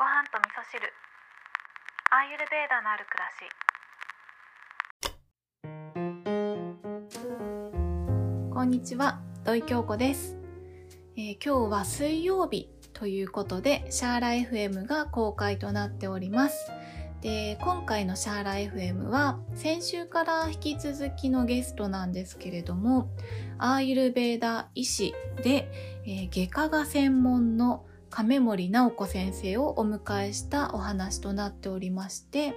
ご飯と味噌汁。アーユルベーダのある暮らし。こんにちは土井京子です、えー、今日は水曜日ということでシャーラ FM が公開となっております。で今回のシャーラ FM は先週から引き続きのゲストなんですけれどもアーユルベーダ医師で、えー、外科が専門の亀森直子先生をお迎えしたお話となっておりまして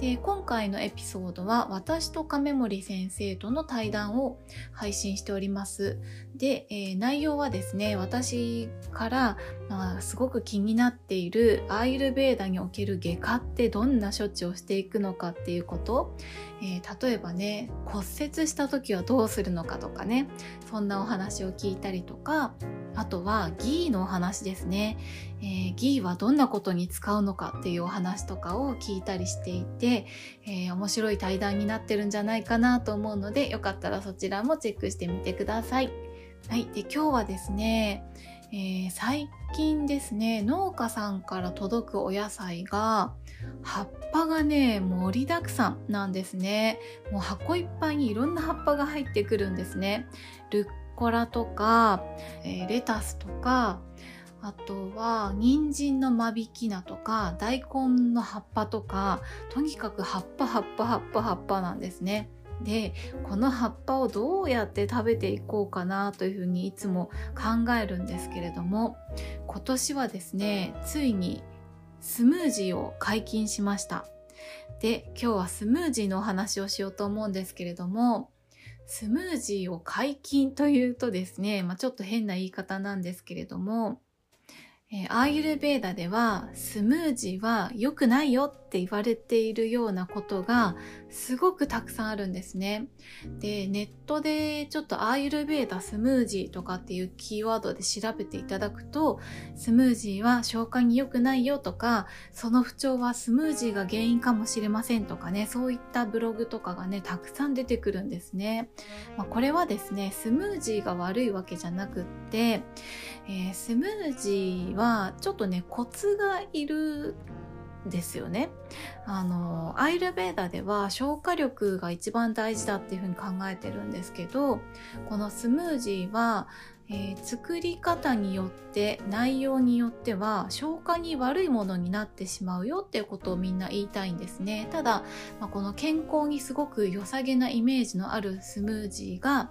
で今回のエピソードは私と亀森先生との対談を配信しております。で、えー、内容はですね私から、まあ、すごく気になっているアーユルベーダにおける外科ってどんな処置をしていくのかっていうこと、えー、例えばね骨折した時はどうするのかとかねそんなお話を聞いたりとかあとはギーのお話ですね、えー、ギーはどんなことに使うのかっていうお話とかを聞いたりしていて、えー、面白い対談になってるんじゃないかなと思うのでよかったらそちらもチェックしてみてください。はい、で今日はですね、えー、最近ですね農家さんから届くお野菜が葉っぱがね盛りだくさんなんですねもう箱いっぱいにいろんな葉っぱが入ってくるんですねルッコラとか、えー、レタスとかあとは人参の間引き菜とか大根の葉っぱとかとにかく葉っぱ葉っぱ葉っぱ葉っぱなんですね。でこの葉っぱをどうやって食べていこうかなというふうにいつも考えるんですけれども今年はですねついにスムージーを解禁しました。で今日はスムージーのお話をしようと思うんですけれどもスムージーを解禁というとですね、まあ、ちょっと変な言い方なんですけれどもえー、アーユルベーダではスムージーは良くないよって言われているようなことがすごくたくさんあるんですね。で、ネットでちょっとアーユルベーダスムージーとかっていうキーワードで調べていただくと、スムージーは消化に良くないよとか、その不調はスムージーが原因かもしれませんとかね、そういったブログとかがね、たくさん出てくるんですね。まあ、これはですね、スムージーが悪いわけじゃなくって、えー、スムージーははちょっとねコツがいるですよね。あのアイルベーダでは消化力が一番大事だっていうふうに考えてるんですけどこのスムージーは、えー、作り方によって内容によっては消化に悪いものになってしまうよっていうことをみんな言いたいんですね。ただ、まあ、この健康にすごく良さげなイメージのあるスムージーが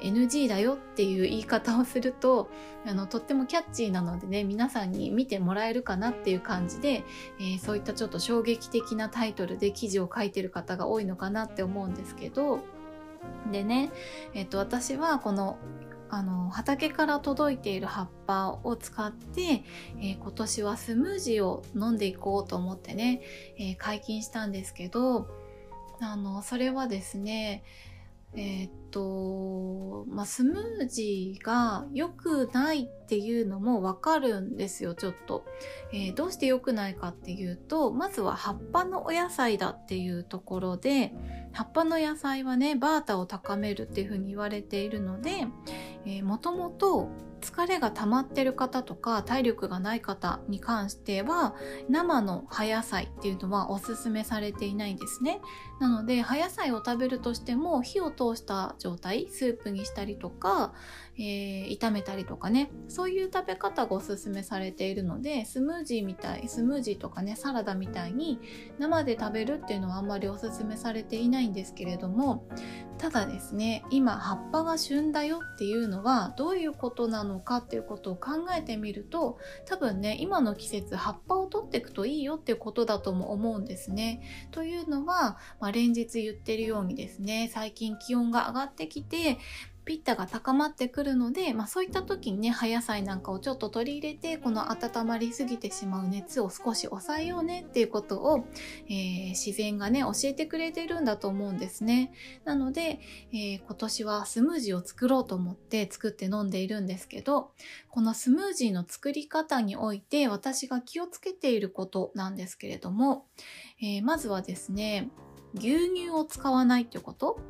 NG だよっていう言い方をするとあのとってもキャッチーなのでね皆さんに見てもらえるかなっていう感じで、えー、そういったちょっと衝撃的なタイトルで記事を書いてる方が多いのかなって思うんですけどでね、えっと、私はこのあの畑から届いている葉っぱを使って、えー、今年はスムージーを飲んでいこうと思ってね、えー、解禁したんですけどあのそれはですねえー、っと、まあ、スムージーが良くないっていうのもわかるんですよ、ちょっと。えー、どうして良くないかっていうと、まずは葉っぱのお野菜だっていうところで、葉っぱの野菜はね、バータを高めるっていうふうに言われているので、えー、もともと疲れが溜まってる方とか体力がない方に関しては生の葉野菜っていうのはおすすめされていないんですね。なので葉野菜を食べるとしても火を通した状態スープにしたりとか、えー、炒めたりとかねそういう食べ方がおすすめされているのでスムージーみたいスムージーとかねサラダみたいに生で食べるっていうのはあんまりおすすめされていないんですけれどもただですね今葉っぱが旬だよっていうのはどういうことなのかっていうことを考えてみると多分ね今の季節葉っぱを取っていくといいよっていうことだとも思うんですね。というのは、まあ、連日言ってるようにですね最近気温が上がってきてピッタが高まってくるので、まあ、そういった時にね葉野菜なんかをちょっと取り入れてこの温まりすぎてしまう熱を少し抑えようねっていうことを、えー、自然がね教えてくれてるんだと思うんですね。なので、えー、今年はスムージーを作ろうと思って作って飲んでいるんですけどこのスムージーの作り方において私が気をつけていることなんですけれども、えー、まずはですね牛乳を使わないっていうこと？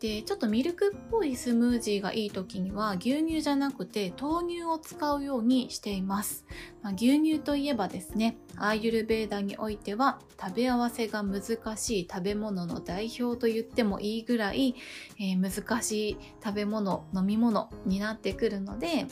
でちょっとミルクっぽいスムージーがいい時には牛乳じゃなくて豆乳を使うようにしています、まあ、牛乳といえばですねアーユルベーダにおいては食べ合わせが難しい食べ物の代表と言ってもいいぐらい、えー、難しい食べ物飲み物になってくるので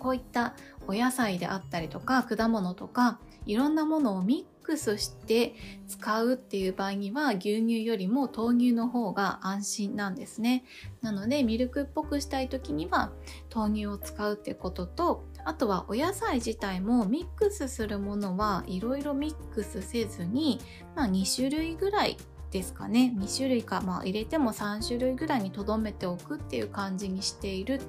こういったお野菜であったりとか果物とかいろんなものをミックスして使うっていう場合には牛乳よりも豆乳の方が安心なんですね。なのでミルクっぽくしたい時には豆乳を使うってこととあとはお野菜自体もミックスするものはいろいろミックスせずに、まあ、2種類ぐらいですかね。2種類か、まあ、入れても3種類ぐらいにとどめておくっていう感じにしているっ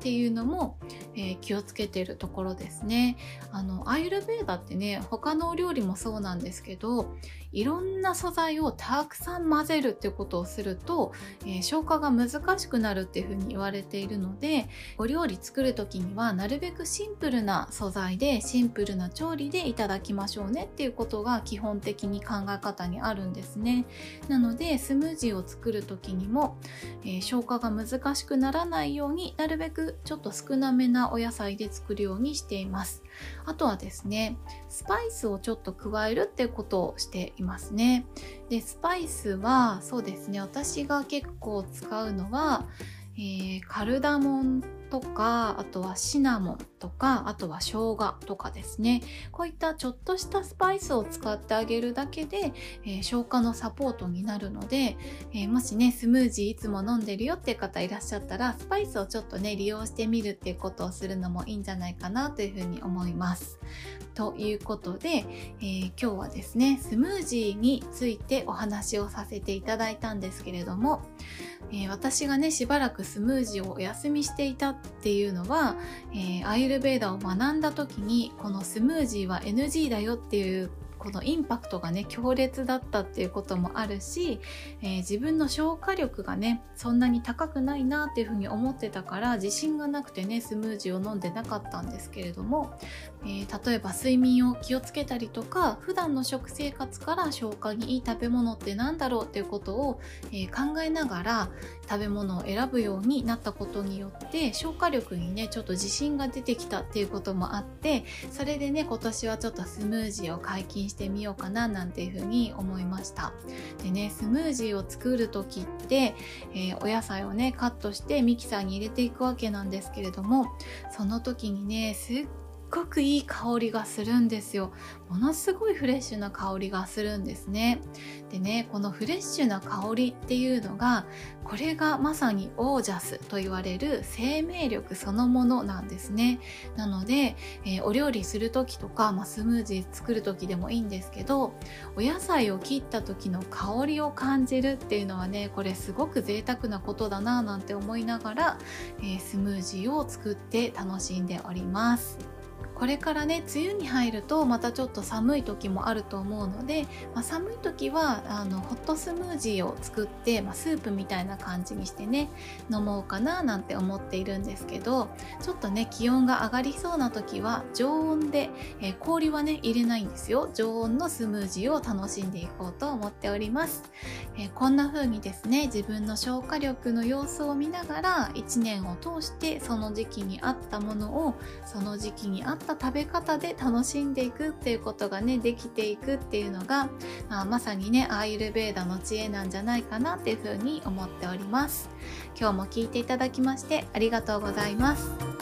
ていうのも、えー、気をつけてるところですね。あのアイルベーダってね他のお料理もそうなんですけどいろんな素材をたくさん混ぜるっていうことをすると、えー、消化が難しくなるっていうふうに言われているのでお料理作る時にはなるべくシンプルな素材でシンプルな調理でいただきましょうねっていうことが基本的に考え方にあるんですね。なのでスムージーを作る時にも、えー、消化が難しくならないようになるべくちょっと少なめななお野菜で作るようにしています。あとはですねスパイスをちょっと加えるってことをしていますね。でスパイスはそうですね私が結構使うのは、えー、カルダモンとかあとはシナモンとかあとは生姜とかですねこういったちょっとしたスパイスを使ってあげるだけで、えー、消化のサポートになるので、えー、もしねスムージーいつも飲んでるよっていう方いらっしゃったらスパイスをちょっとね利用してみるっていうことをするのもいいんじゃないかなというふうに思います。ということで、えー、今日はですねスムージーについてお話をさせていただいたんですけれども、え私がねしばらくスムージーをお休みしていたっていうのは、えー、アイルベーダを学んだ時にこのスムージーは NG だよっていうこのインパクトがね強烈だったっていうこともあるし、えー、自分の消化力がねそんなに高くないなっていうふうに思ってたから自信がなくてねスムージーを飲んでなかったんですけれども、えー、例えば睡眠を気をつけたりとか普段の食生活から消化にいい食べ物って何だろうっていうことを、えー、考えながら食べ物を選ぶようになったことによって消化力にねちょっと自信が出てきたっていうこともあってそれでね今年はちょっとスムージーを解禁してみようかななんていうふうに思いました。でねスムージーを作る時って、えー、お野菜をねカットしてミキサーに入れていくわけなんですけれどもその時にねすっごくいい香りがするんですよ。ものすごいフレッシュな香りがするんですね。でねこのフレッシュな香りっていうのがこれがまさにオージャスと言われる生命力そのものなんですね。なので、えー、お料理する時とか、まあ、スムージー作る時でもいいんですけどお野菜を切った時の香りを感じるっていうのはねこれすごく贅沢なことだななんて思いながら、えー、スムージーを作って楽しんでおります。これからね梅雨に入るとまたちょっと寒い時もあると思うので、まあ、寒い時はあのホットスムージーを作って、まあ、スープみたいな感じにしてね飲もうかななんて思っているんですけどちょっとね気温が上がりそうな時は常温で、えー、氷はね入れないんですよ。常温のスムージーを楽しんでいこうと思っております、えー、こんな風にですね自分の消化力の様子を見ながら1年を通してその時期に合ったものをその時期に合ったった食べ方で楽しんでいくっていうことがねできていくっていうのが、あ、まさにねアーユルベーダの知恵なんじゃないかなっていうふうに思っております。今日も聞いていただきましてありがとうございます。